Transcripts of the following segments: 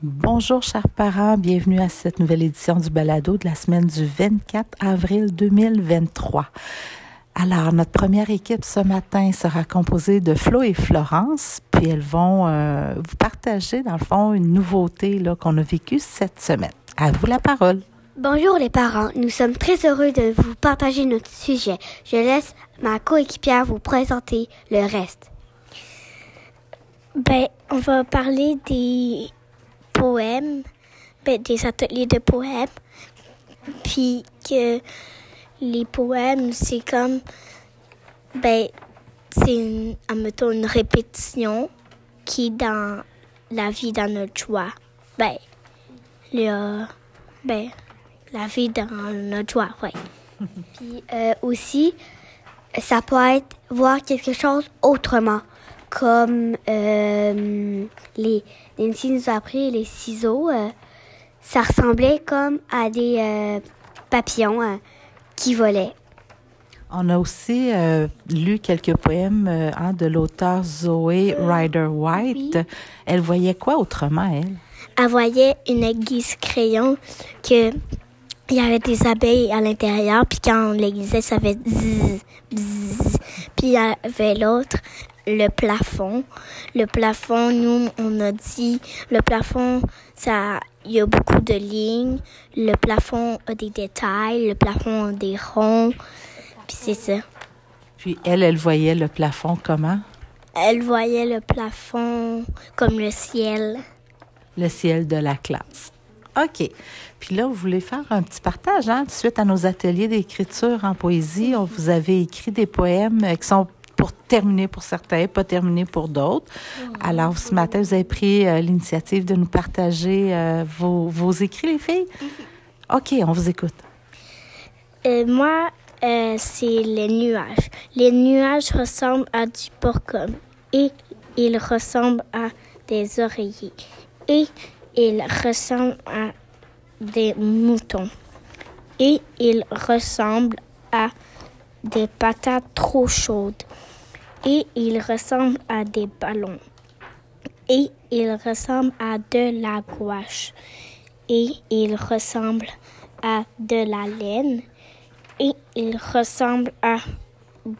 Bonjour chers parents, bienvenue à cette nouvelle édition du balado de la semaine du 24 avril 2023. Alors, notre première équipe ce matin sera composée de Flo et Florence, puis elles vont euh, vous partager, dans le fond, une nouveauté qu'on a vécue cette semaine. À vous la parole. Bonjour les parents, nous sommes très heureux de vous partager notre sujet. Je laisse ma coéquipière vous présenter le reste. Ben, on va parler des poèmes, ben, des ateliers de poèmes, puis que les poèmes, c'est comme, ben, c'est, une, admettons, une répétition qui est dans la vie dans notre joie. Ben, le, ben, la vie dans notre joie, oui. Puis euh, aussi, ça peut être voir quelque chose autrement, comme euh, les, Nancy nous a appris les ciseaux. Euh, ça ressemblait comme à des euh, papillons qui volaient. On a aussi lu quelques poèmes hein, de l'auteur Zoé Ryder White. oui. Elle voyait quoi autrement, elle? Elle voyait une aiguise crayon que il y avait des abeilles à l'intérieur, puis quand on l'aiguisait, ça fait zzz, bzzz. Puis il y avait l'autre, le plafond. Le plafond, nous, on a dit, le plafond, ça, il y a beaucoup de lignes. Le plafond a des détails, le plafond a des ronds. Puis c'est ça. Puis elle, elle voyait le plafond comment? Elle voyait le plafond comme le ciel. Le ciel de la classe. OK. Puis là, vous voulez faire un petit partage, hein? Suite à nos ateliers d'écriture en poésie, on vous avez écrit des poèmes qui sont pour terminer pour certains, pas terminés pour d'autres. Alors, ce matin, vous avez pris euh, l'initiative de nous partager euh, vos, vos écrits, les filles? OK, on vous écoute. Euh, moi, c'est les nuages. Les nuages ressemblent à du porcum et ils ressemblent à des oreillers et ils ressemblent à des moutons et ils ressemblent à des patates trop chaudes et ils ressemblent à des ballons. Et ils ressemblent à de la gouache. Et ils ressemblent à de la laine. Et il ressemble à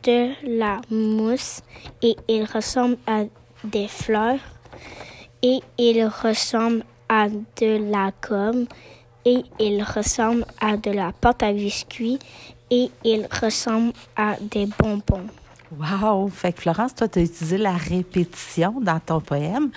de la mousse. Et il ressemble à des fleurs. Et il ressemble à de la gomme. Et il ressemble à de la pâte à biscuits. Et il ressemble à des bonbons. Wow! Fait que Florence, toi, tu as utilisé la répétition dans ton poème.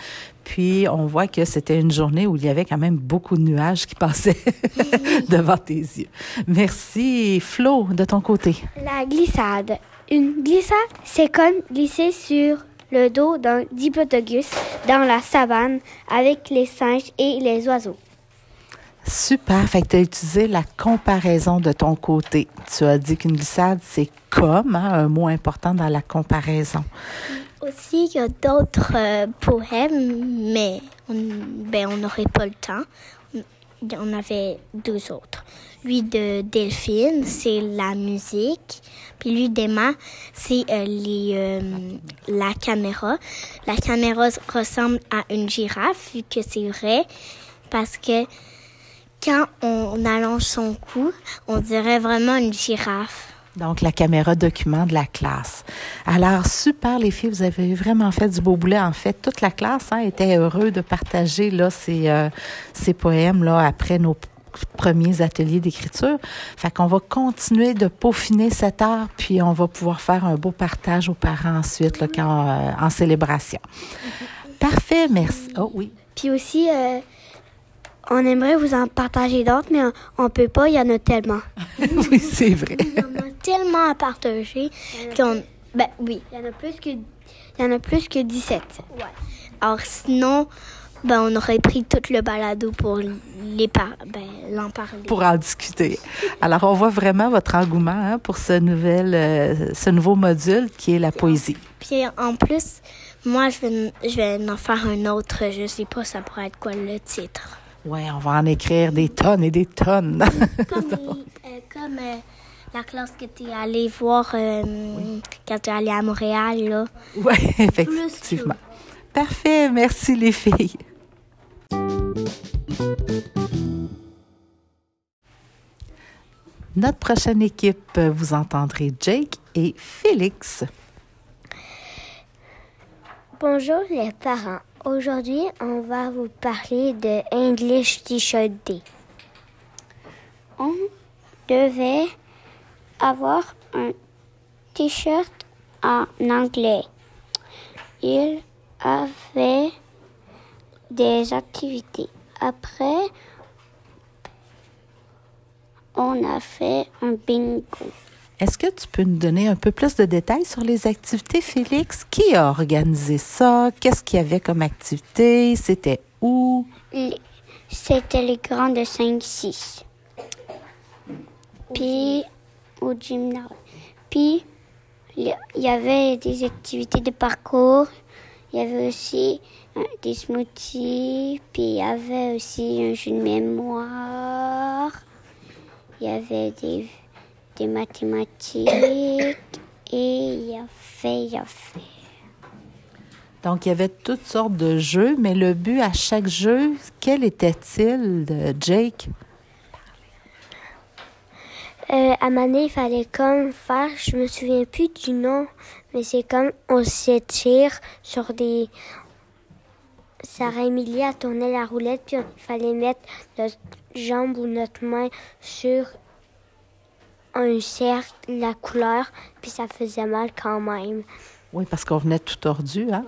Puis, on voit que c'était une journée où il y avait quand même beaucoup de nuages qui passaient devant tes yeux. Merci. Flo, de ton côté. La glissade. Une glissade, c'est comme glisser sur le dos d'un diplodocus dans la savane avec les singes et les oiseaux. Super. Fait que tu as utilisé la comparaison de ton côté. Tu as dit qu'une glissade, c'est comme, hein, un mot important dans la comparaison. Aussi, il y a d'autres euh, poèmes, mais on ben, n'aurait pas le temps. On- avait deux autres. Lui de Delphine, c'est la musique. Puis lui d'Emma, c'est euh, euh, la caméra. La caméra ressemble à une girafe, vu que c'est vrai, parce que quand on allonge son cou, on dirait vraiment une girafe. Donc, la caméra document de la classe. Alors, super, les filles, vous avez vraiment fait du beau boulot. En fait, toute la classe hein, était heureuse de partager là, ces, euh, ces poèmes là, après nos premiers ateliers d'écriture. Fait qu'on va continuer de peaufiner cette art, puis on va pouvoir faire un beau partage aux parents ensuite là, quand, euh, en célébration. Parfait, merci. Oh oui. Puis aussi, euh, on aimerait vous en partager d'autres, mais on, on peut pas, il y en a tellement. oui, c'est vrai. Il y en a tellement à partager qu'on... Ben oui. Il y en a plus que, il y en a plus que 17. Alors sinon, ben, on aurait pris tout le balado pour les par... ben, l'en parler. pour en discuter. Alors, on voit vraiment votre engouement hein, pour ce, nouvel, euh, ce nouveau module qui est la poésie. Puis en plus, moi, je vais, je vais en faire un autre. Je sais pas, ça pourrait être quoi le titre. Oui, on va en écrire des tonnes et des tonnes. comme, euh, comme euh, la classe que tu es allée voir euh, quand tu es allée à Montréal. Là. Oui, effectivement. Parfait, merci les filles. Notre prochaine équipe, vous entendrez Jake et Félix. Bonjour les parents. Aujourd'hui, on va vous parler de English T-shirt Day. On devait avoir un t-shirt en anglais. Il avait des activités. Après, on a fait un bingo. Est-ce que tu peux nous donner un peu plus de détails sur les activités, Félix? Qui a organisé ça? Qu'est-ce qu'il y avait comme activité? C'était où? C'était les grands de 5-6. Puis, au gymnase. Puis, il y avait des activités de parcours. Il y avait aussi euh, des smoothies. Puis, il y avait aussi un jeu de mémoire. Il y avait des, des mathématiques. Et il y a fait, il y a fait. Donc, il y avait toutes sortes de jeux, mais le but à chaque jeu, quel était-il, Jake? Euh, à Mané, il fallait comme faire, je me souviens plus du nom, mais c'est comme on s'étire sur des. Sarah Emilie a tourné la roulette, puis il fallait mettre notre jambe ou notre main sur un cercle, la couleur, puis ça faisait mal quand même. Oui, parce qu'on venait tout tordu. Hein?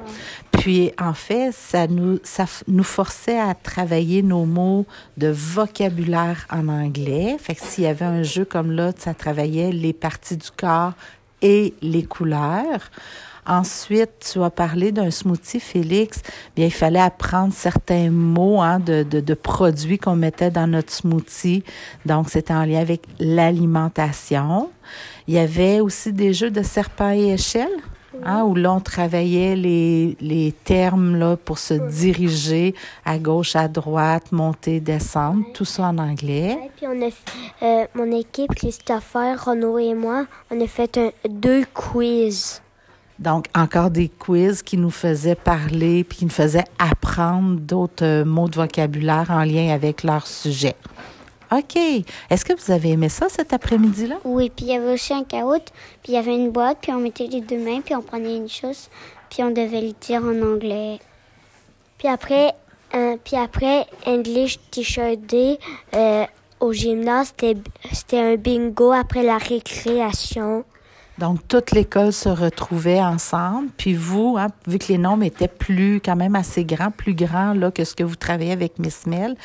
Puis, en fait, ça nous, ça nous forçait à travailler nos mots de vocabulaire en anglais. Fait que s'il y avait un jeu comme là, ça travaillait les parties du corps et les couleurs. Ensuite, tu as parlé d'un smoothie, Félix. Bien, il fallait apprendre certains mots hein, de, de, de produits qu'on mettait dans notre smoothie. Donc, c'était en lien avec l'alimentation. Il y avait aussi des jeux de serpent et échelle. Hein, où là, on travaillait les, les termes là, pour se diriger à gauche, à droite, monter, descendre, tout ça en anglais. Et puis, on a, euh, mon équipe, Christopher, Renaud et moi, on a fait un, deux quiz. Donc, encore des quiz qui nous faisaient parler puis qui nous faisaient apprendre d'autres euh, mots de vocabulaire en lien avec leur sujet. OK. Est-ce que vous avez aimé ça cet après-midi-là? Oui, puis il y avait aussi un caout, puis il y avait une boîte, puis on mettait les deux mains, puis on prenait une chose, puis on devait le dire en anglais. Puis après, euh, puis après English T-shirt Day, euh, au gymnase, c'était un bingo après la récréation. Donc, toute l'école se retrouvait ensemble. Puis vous, hein, vu que les nombres étaient plus, quand même assez grands, plus grands là, que ce que vous travaillez avec Miss Mel,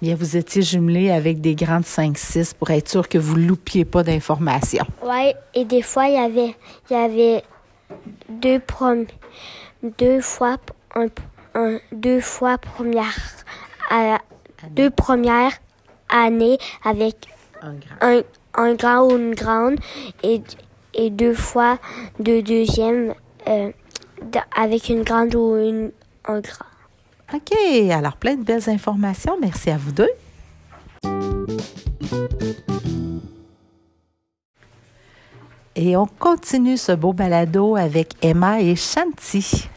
bien, vous étiez jumelés avec des grandes 5-6 pour être sûr que vous ne loupiez pas d'informations. Oui, et des fois, il y avait, il y avait deux, prom deux fois, un, un, deux fois première, à, deux premières années avec Un grand. un, un grand ou une grande et, et deux fois de deuxième euh, avec une grande ou une, un grand. OK. Alors, plein de belles informations. Merci à vous deux. Et on continue ce beau balado avec Emma et Shanti.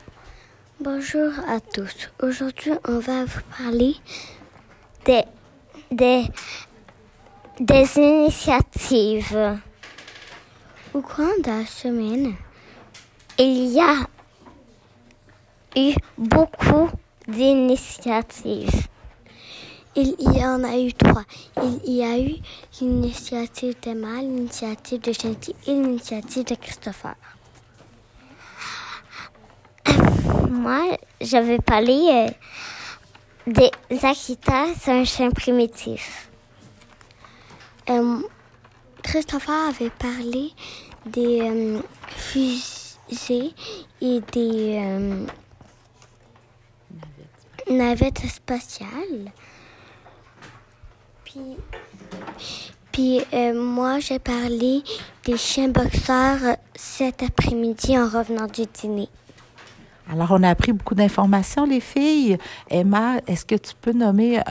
Bonjour à tous. Aujourd'hui, on va vous parler des, des, des initiatives. Au cours de la semaine, il y a eu beaucoup d'initiatives. Il y en a eu trois. Il y a eu l'initiative d'Emma, l'initiative de Gentil et l'initiative de Christopher. Moi, j'avais parlé euh, des Akita, c'est un chien primitif. Euh, Christopher avait parlé des euh, fusées et des euh, navettes spatiales. Puis, euh, moi, j'ai parlé des chiens boxeurs cet après-midi en revenant du dîner. Alors, on a appris beaucoup d'informations, les filles. Emma, est-ce que tu peux nommer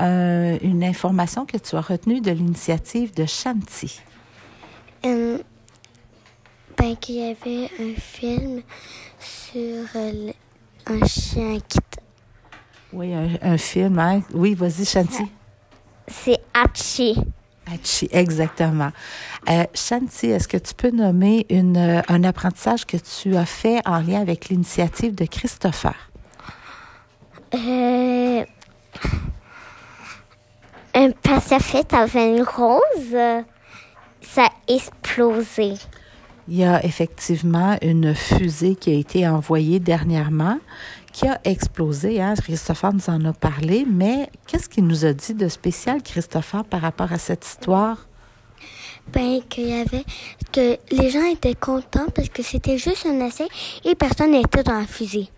une information que tu as retenue de l'initiative de Shanti? Euh, ben, qu'il y avait un film sur euh, un chien qui... Oui, un, un film, hein? Oui, vas-y, Shanti. C'est Hachi. Apache, exactement. Euh, Shanti, est-ce que tu peux nommer une, euh, un apprentissage que tu as fait en lien avec l'initiative de Christopher? Euh, un pacifiste avait une rose, ça a explosé. Il y a effectivement une fusée qui a été envoyée dernièrement qui a explosé. Hein? Christopher nous en a parlé, mais qu'est-ce qu'il nous a dit de spécial, Christopher, par rapport à cette histoire? Ben, qu'il y avait, que les gens étaient contents parce que c'était juste un essai et personne n'était dans la fusée.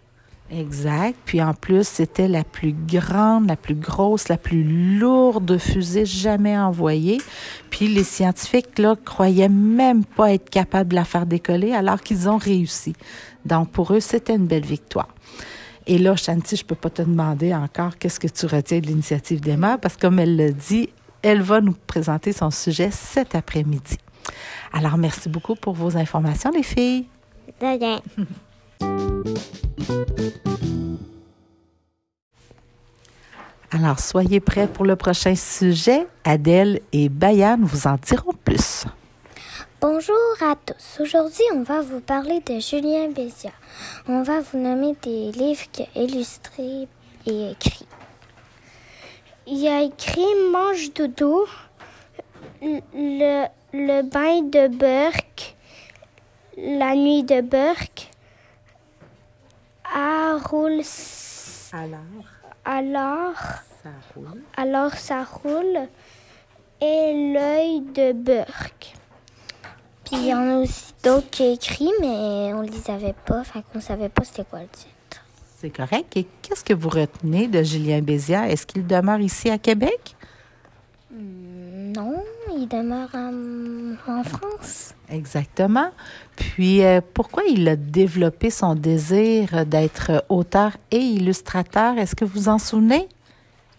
Exact. Puis en plus, c'était la plus grande, la plus grosse, la plus lourde fusée jamais envoyée. Puis les scientifiques, là, croyaient même pas être capables de la faire décoller alors qu'ils ont réussi. Donc pour eux, c'était une belle victoire. Et là, Shanti, je peux pas te demander encore qu'est-ce que tu retiens de l'initiative d'Emma parce que comme elle le dit, elle va nous présenter son sujet cet après-midi. Alors, merci beaucoup pour vos informations, les filles. De rien. Alors, soyez prêts pour le prochain sujet. Adèle et Bayan vous en diront plus. Bonjour à tous. Aujourd'hui, on va vous parler de Julien Bézia. On va vous nommer des livres qu'il a illustrés et écrits. Il a écrit Mange doudou, le, le bain de Burke, La nuit de Burke, roule, Alors, alors, ça roule. alors ça roule, et l'œil de Burke. Puis il y en a aussi d'autres qui a écrit, mais on les avait pas, fait qu'on savait pas c'était quoi le titre. C'est correct. Et qu'est-ce que vous retenez de Julien Bézia? Est-ce qu'il demeure ici à Québec? Il demeure en, en France. Exactement. Puis, euh, pourquoi il a développé son désir d'être auteur et illustrateur? Est-ce que vous en souvenez?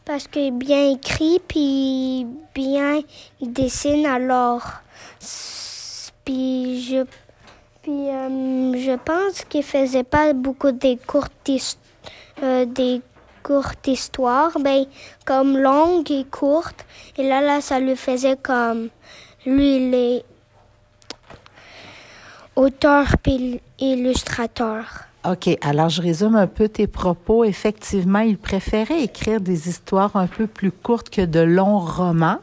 Parce qu'il est bien écrit, puis bien il dessine alors. Puis je, puis, euh, je pense qu'il faisait pas beaucoup des courtes, euh, des courtes histoires, ben, comme longues et courtes. Et là, là, ça lui faisait comme lui, il est auteur puis illustrateur. OK, alors je résume un peu tes propos. Effectivement, il préférait écrire des histoires un peu plus courtes que de longs romans.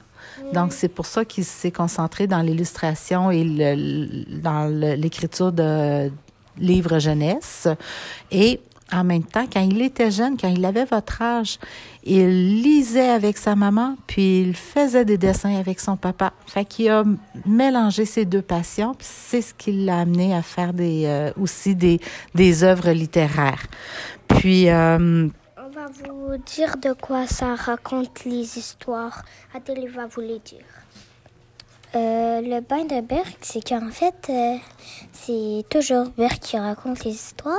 Donc, c'est pour ça qu'il s'est concentré dans l'illustration et le- dans l'écriture de livres jeunesse. Et en même temps, quand il était jeune, quand il avait votre âge, il lisait avec sa maman, puis il faisait des dessins avec son papa. Fait qu'il a mélangé ces deux passions, puis c'est ce qui l'a amené à faire des, euh, aussi des, des œuvres littéraires. Puis, euh, On va vous dire de quoi ça raconte les histoires. Adèle va vous les dire. Euh, le bain de Berck, c'est qu'en fait, euh, c'est toujours Berck qui raconte les histoires.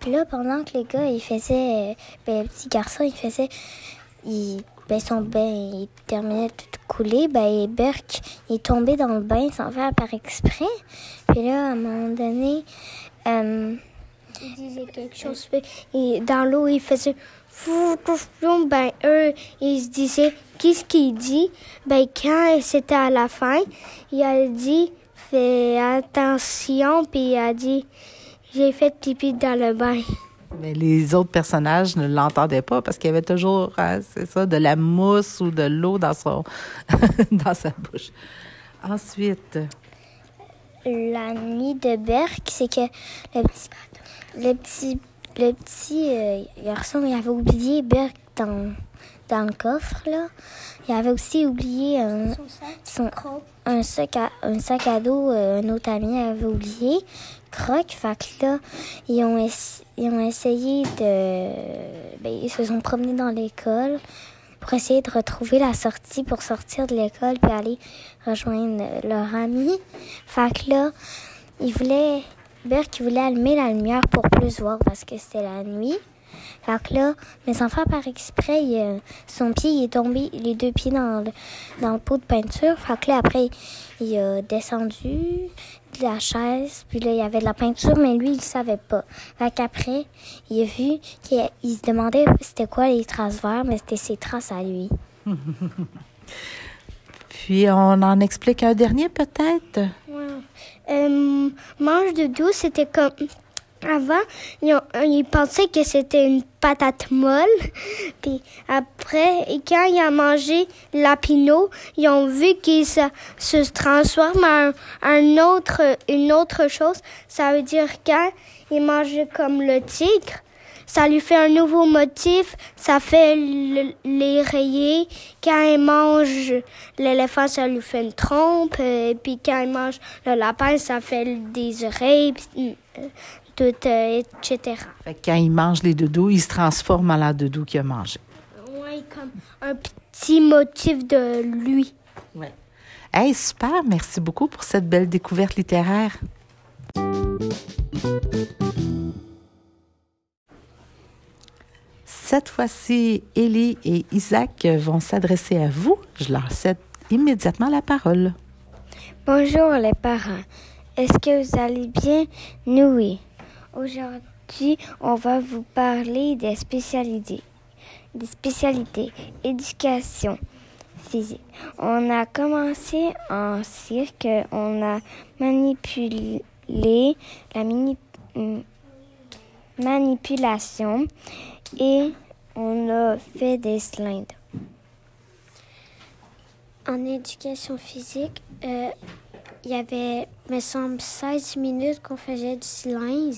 Puis là, pendant que les gars, ils faisaient, euh, ben, le petit garçon, il faisait, il, ben, son bain, il terminait de tout couler, ben, Berck, il est tombé dans le bain sans faire par exprès. Puis là, à un moment donné, euh, il disait quelque chose. Et dans l'eau, il faisait fou. Ben, eux, ils se disaient, qu'est-ce qu'il dit? Ben, quand c'était à la fin, il a dit, fais attention, puis il a dit, j'ai fait pipi dans le bain. mais les autres personnages ne l'entendaient pas parce qu'il y avait toujours, hein, c'est ça, de la mousse ou de l'eau dans son, dans sa bouche. Ensuite, La nuit de Berck, c'est que le petit, le petit, le petit euh, garçon, il avait oublié Berck dans, dans le coffre, là. Il avait aussi oublié un, son, un, sac, à, un sac à dos, euh, un autre ami avait oublié. Croc, fait que là, ils ont, ess- ils ont essayé de... Ben, ils se sont promenés dans l'école pour essayer de retrouver la sortie pour sortir de l'école puis aller rejoindre leur ami. Fait que là, ils voulaient... Berk il voulait allumer la lumière pour plus voir parce que c'était la nuit. Fait que là, mais sans faire par exprès, il, euh, son pied il est tombé, les deux pieds dans le, dans le pot de peinture. Fait que là, après, il a descendu de la chaise, puis là, il y avait de la peinture, mais lui, il savait pas. Fait qu'après, il a vu qu'il il se demandait c'était quoi les traces vertes, mais c'était ses traces à lui. Puis on en explique un dernier peut-être? Euh, mange de doux, c'était comme avant, ils, pensaient que c'était une patate molle. Puis après, quand ils ont mangé la pinot, ils ont vu qu'il se, se transforme en une autre chose. Ça veut dire quand ils comme le tigre, ça lui fait un nouveau motif, ça fait les rayés. Quand il mange l'éléphant, ça lui fait une trompe. Et puis quand il mange le lapin, ça fait des oreilles, tout, euh, etc. Fait que quand il mange les doudous, il se transforme en la doudou qu'il a mangé. Oui, comme un petit motif de lui. Oui. Hey, super, merci beaucoup pour cette belle découverte littéraire. Cette fois-ci, Élie et Isaac vont s'adresser à vous. Je leur cède immédiatement la parole. Bonjour les parents. Est-ce que vous allez bien? Nous, oui. Aujourd'hui, on va vous parler des spécialités. Des spécialités. Éducation physique. On a commencé en cirque. On a manipulé la mini manipulation et on a fait des slides. En éducation physique, euh, il y avait, me semble, 16 minutes qu'on faisait du slide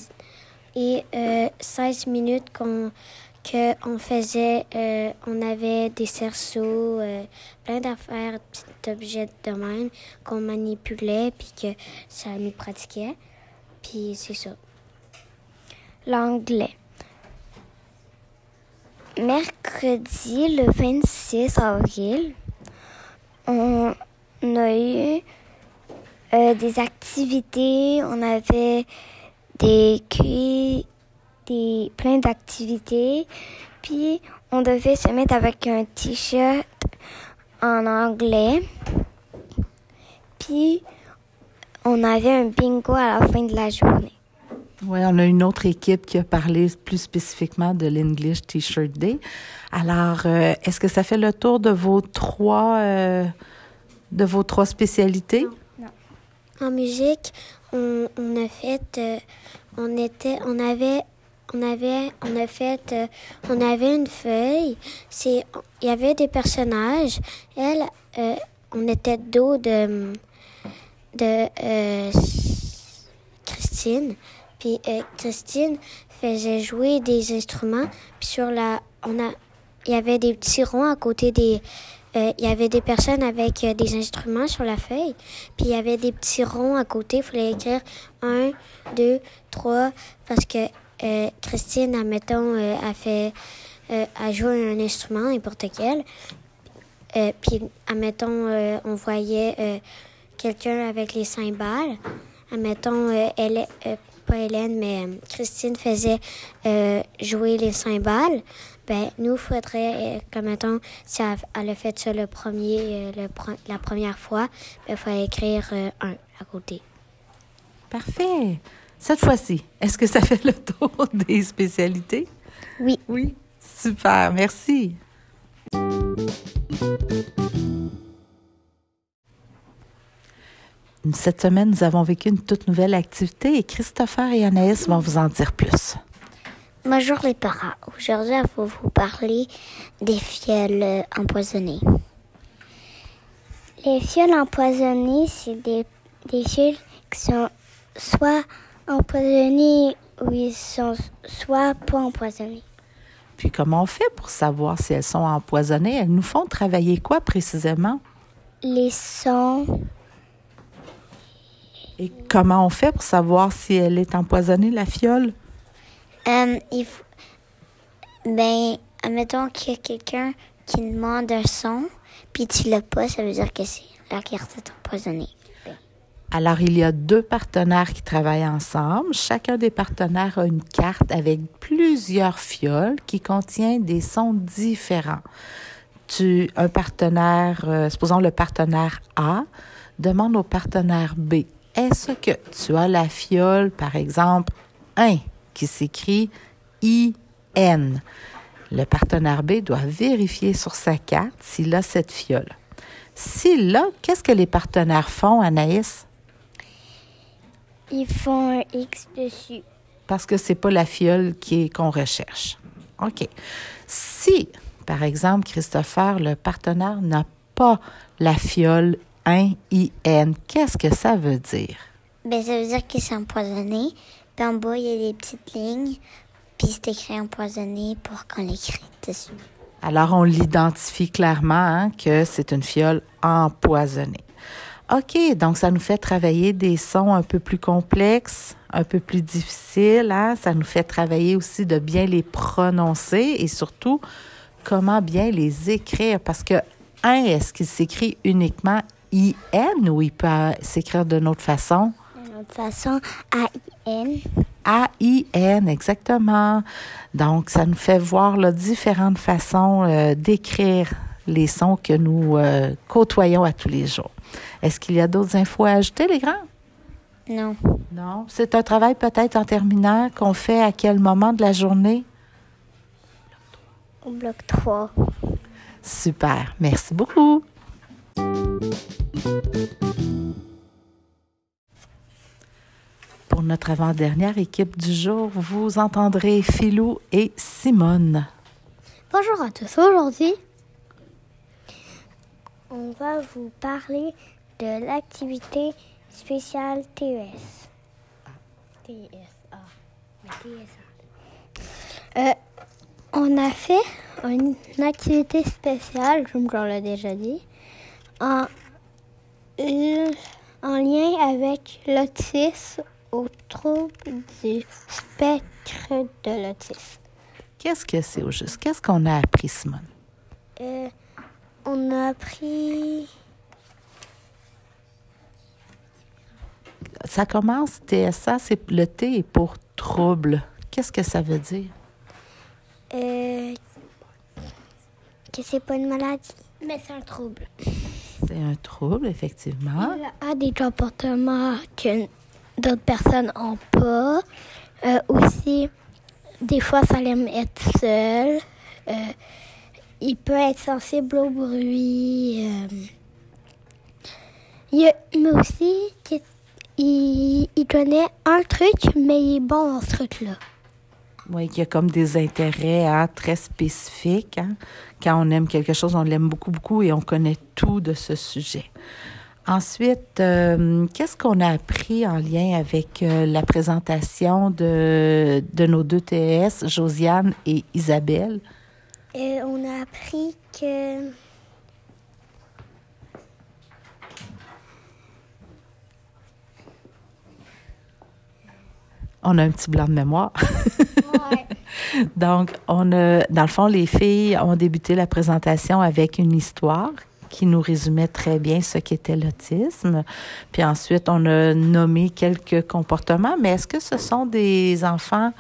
et euh, 16 minutes qu'on que on faisait, euh, on avait des cerceaux, euh, plein d'affaires, petits objets de même qu'on manipulait puis que ça nous pratiquait. Puis c'est ça. L'anglais. Mercredi, le 26 avril, on a eu euh, des activités, on avait des cuits, des plein d'activités, puis on devait se mettre avec un t-shirt en anglais, puis on avait un bingo à la fin de la journée. Oui, on a une autre équipe qui a parlé plus spécifiquement de l'English T-shirt Day. Alors, euh, est-ce que ça fait le tour de vos trois, euh, de vos trois spécialités? Non. En musique, on, a fait, euh, on était, on avait, on avait, on a fait, on avait une feuille. C'est, il y avait des personnages. Elle, on était dos de, de Christine. Puis euh, Christine faisait jouer des instruments. Puis sur la, on a, il y avait des petits ronds à côté des, euh, il y avait des personnes avec euh, des instruments sur la feuille. Puis il y avait des petits ronds à côté. Il fallait écrire un, deux, trois, parce que Christine, admettons, a fait, a joué un instrument, n'importe quel. puis, admettons, on voyait quelqu'un avec les cymbales. Admettons, elle, pas Hélène, mais euh, Christine faisait euh, jouer les cymbales, ben nous, faudrait, euh, comme mettons, si elle, a fait ça le premier, la première fois, ben, il fallait écrire un à côté. Parfait. Cette fois-ci, est-ce que ça fait le tour des spécialités? Oui. Oui. Super, merci. Cette semaine, nous avons vécu une toute nouvelle activité et Christopher et Anaïs vont vous en dire plus. Bonjour les parents. Aujourd'hui, je vais vous parler des fioles empoisonnées. Les fioles empoisonnées, c'est des, des fioles qui sont soit empoisonnées ou ils sont soit pas empoisonnées. Puis comment on fait pour savoir si elles sont empoisonnées? Elles nous font travailler quoi précisément? Les sons, et comment on fait pour savoir si elle est empoisonnée, la fiole? Euh, il faut... Ben, admettons qu'il y a quelqu'un qui demande un son, puis tu l'as pas, ça veut dire que c'est la carte est empoisonnée. Alors, il y a deux partenaires qui travaillent ensemble. Chacun des partenaires a une carte avec plusieurs fioles qui contient des sons différents. Tu, un partenaire, euh, supposons le partenaire A, demande au partenaire B est-ce que tu as la fiole, par exemple, 1 qui s'écrit IN? Le partenaire B doit vérifier sur sa carte s'il a cette fiole. Si là, qu'est-ce que les partenaires font, Anaïs? Ils font un X dessus. Parce que c'est pas la fiole qu'on recherche. OK. Si, par exemple, Christopher, le partenaire n'a pas la fiole 1IN, qu'est-ce que ça veut dire? Ben, ça veut dire que c'est empoisonné. Puis en bas, il y a des petites lignes. Puis c'est écrit empoisonné pour qu'on l'écrit dessus. Alors, on l'identifie clairement hein, que c'est une fiole empoisonnée. OK, donc ça nous fait travailler des sons un peu plus complexes, un peu plus difficiles. Hein? Ça nous fait travailler aussi de bien les prononcer et surtout comment bien les écrire. Parce que, un, est-ce qu'il s'écrit uniquement IN ou il peut s'écrire d'une autre façon? D'une autre façon, A-I-N. A-I-N, exactement. Donc, ça nous fait voir là, différentes façons euh, d'écrire les sons que nous euh, côtoyons à tous les jours. Est-ce qu'il y a d'autres infos à ajouter, les grands? Non. Non. C'est un travail peut-être en terminant qu'on fait à quel moment de la journée? Au bloc 3. Super. Merci beaucoup. Pour notre avant-dernière équipe du jour, vous entendrez Philou et Simone. Bonjour à tous. Aujourd'hui, on va vous parler de l'activité spéciale TES. TSA. Euh, on a fait une activité spéciale, comme on l'a déjà dit, en, en lien avec l'autisme au trouble du spectre de l'autisme. Qu'est-ce que c'est au juste? Qu'est-ce qu'on a appris, Simone? Euh, on a appris Ça commence, TSA, c'est le T est pour trouble. Qu'est-ce que ça veut dire? euh, que c'est pas une maladie, mais c'est un trouble. C'est un trouble, effectivement. Il a des comportements que d'autres personnes n'ont pas. Euh, aussi, des fois, ça l'aime être seul. Euh, il peut être sensible au bruit. euh. Il a- mais aussi, il, il connaît un truc, mais il est bon dans ce truc-là. Oui, il y a comme des intérêts hein, très spécifiques. hein. Quand on aime quelque chose, on l'aime beaucoup, beaucoup et on connaît tout de ce sujet. Ensuite, euh, qu'est-ce qu'on a appris en lien avec euh, la présentation de, de nos deux TS, Josiane et Isabelle? Et on a appris que On a un petit blanc de mémoire. Donc, on a, dans le fond, les filles ont débuté la présentation avec une histoire qui nous résumait très bien ce qu'était l'autisme. Puis ensuite, on a nommé quelques comportements. Mais est-ce que ce sont des enfants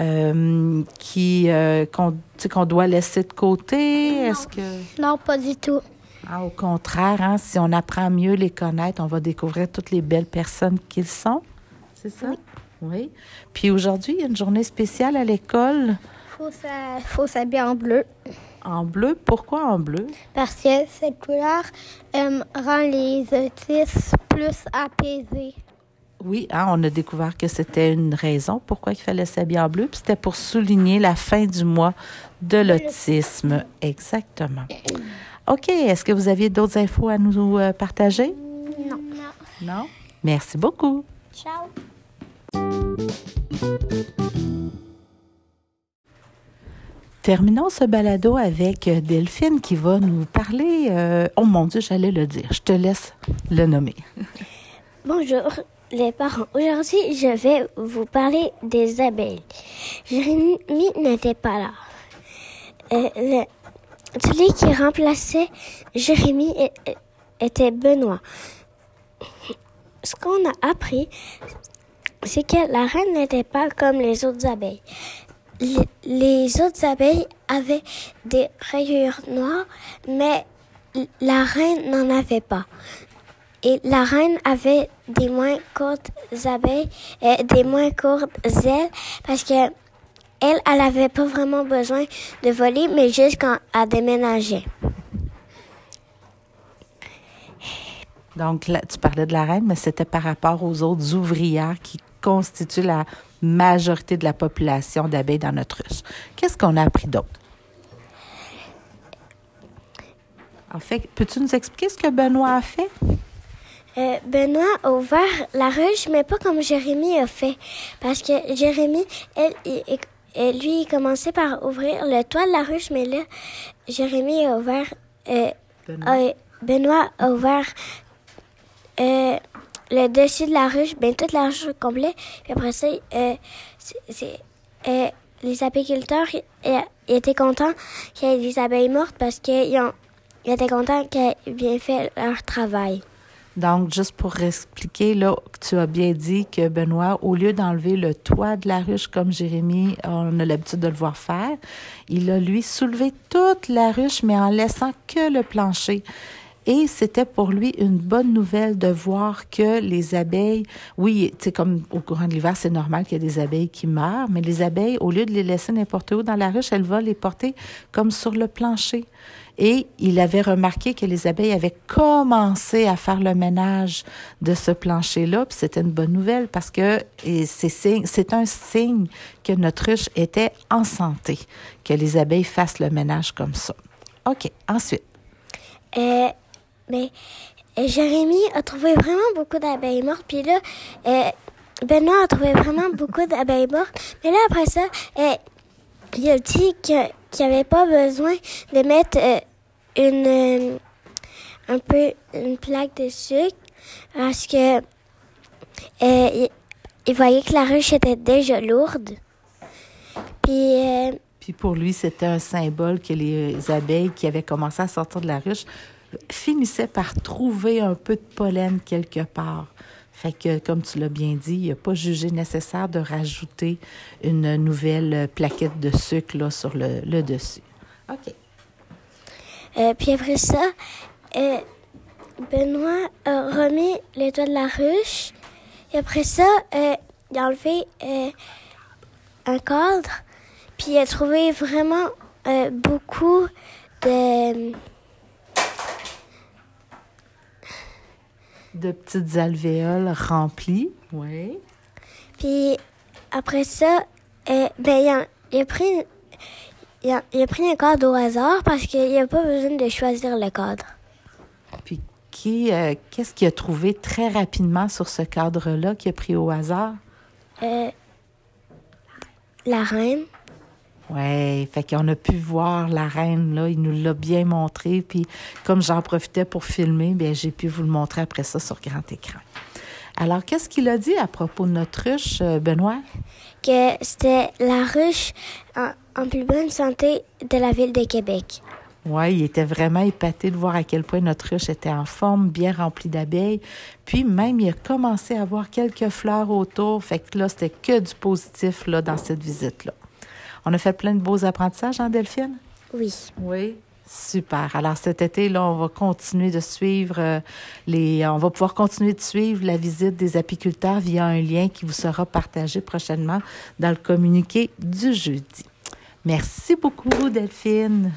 euh, qui euh, qu'on doit laisser de côté? Est-ce que non, pas du tout. Ah, au contraire, hein, si on apprend mieux les connaître, on va découvrir toutes les belles personnes qu'ils sont. C'est ça? Oui. Puis aujourd'hui, il y a une journée spéciale à l'école Faut s'a- faut s'habiller en bleu en bleu? Pourquoi en bleu? parce que cette couleur euh, rend les autistes plus apaisés. Oui, hein, on a découvert que c'était une raison pourquoi il fallait s'habiller en bleu. Puis c'était pour souligner la fin du mois de l'autisme. Exactement. OK. Est-ce que vous aviez d'autres infos à nous euh, partager? Non. Non? Merci beaucoup. Ciao. Terminons ce balado avec euh, Delphine qui va nous parler. euh, oh mon Dieu, j'allais le dire. Je te laisse le nommer. Bonjour les parents. Aujourd'hui, je vais vous parler des abeilles. Jérémy n'était pas là. Euh, le- celui qui remplaçait Jérémy e- e- était Benoît. Ce qu'on a appris, c'est que la reine n'était pas comme les autres abeilles. Les, autres abeilles avaient des rayures noires, mais la reine n'en avait pas. Et la reine avait des moins courtes abeilles, et des moins courtes ailes, parce que elle, elle avait pas vraiment besoin de voler, mais juste quand elle déménageait. Donc, là, tu parlais de la reine, mais c'était par rapport aux autres ouvrières qui constituent la majorité de la population d'abeilles dans notre ruche. Qu'est-ce qu'on a appris d'autre? En fait, peux-tu nous expliquer ce que Benoît a fait? Euh, Benoît a ouvert la ruche, mais pas comme Jérémie a fait. Parce que Jérémie, elle, il- il- elle, lui, il commençait par ouvrir le toit de la ruche, mais là, Jérémie a ouvert. euh, a- Benoît a ouvert euh, le dessus de la ruche, ben toute la ruche au complet. Puis après ça, euh, euh, les apiculteurs euh, étaient contents qu'il y ait des abeilles mortes parce qu'ils ils étaient contents qu'ils aient bien fait leur travail. Donc, juste pour expliquer, là, tu as bien dit que Benoît, au lieu d'enlever le toit de la ruche comme Jérémie, on a l'habitude de le voir faire, il a, lui, soulevé toute la ruche, mais en laissant que le plancher. Et c'était pour lui une bonne nouvelle de voir que les abeilles, oui, c'est comme au courant de l'hiver, c'est normal qu'il y ait des abeilles qui meurent, mais les abeilles, au lieu de les laisser n'importe où dans la ruche, elle va les porter comme sur le plancher. Et il avait remarqué que les abeilles avaient commencé à faire le ménage de ce plancher-là, puis c'était une bonne nouvelle parce que c'est un signe que notre ruche était en santé, que les abeilles fassent le ménage comme ça. OK, ensuite. Euh, mais euh, Jérémie a trouvé vraiment beaucoup d'abeilles mortes. Puis là, euh, Benoît a trouvé vraiment beaucoup d'abeilles mortes. Mais là, après ça, euh, il a dit qu'il n'y avait pas besoin de mettre une, un peu une plaque de sucre parce que il, il voyait que la ruche était déjà lourde. Puis Puis pour lui, c'était un symbole que les abeilles qui avaient commencé à sortir de la ruche finissaient par trouver un peu de pollen quelque part. Fait que, comme tu l'as bien dit, il n'a pas jugé nécessaire de rajouter une nouvelle plaquette de sucre là, sur le, le dessus. OK. Euh, puis après ça, euh, Benoît a remis les toits de la ruche. Et après ça, euh, il a enlevé un cadre. Puis il a trouvé vraiment beaucoup de... De petites alvéoles remplies. Oui. Puis après ça, euh, ben, il, a, il a pris... Il a, il a pris un cadre au hasard parce qu'il n'y a pas besoin de choisir le cadre. Puis qui, euh, qu'est-ce qu'il a trouvé très rapidement sur ce cadre-là qu'il a pris au hasard? Euh, la reine. Oui, fait qu'on a pu voir la reine, là, il nous l'a bien montré, puis comme j'en profitais pour filmer, bien, j'ai pu vous le montrer après ça sur grand écran. Alors, qu'est-ce qu'il a dit à propos de notre ruche, euh, Benoît? que c'était la ruche en, en plus bonne santé de la ville de Québec. Oui, il était vraiment épaté de voir à quel point notre ruche était en forme, bien remplie d'abeilles. Puis même, il a commencé à voir quelques fleurs autour. Fait que là, c'était que du positif là, dans cette visite-là. On a fait plein de beaux apprentissages, hein, Delphine? Oui. Oui. Super. Alors cet été, là, on va continuer de suivre euh, les. On va pouvoir continuer de suivre la visite des apiculteurs via un lien qui vous sera partagé prochainement dans le communiqué du jeudi. Merci beaucoup, Delphine.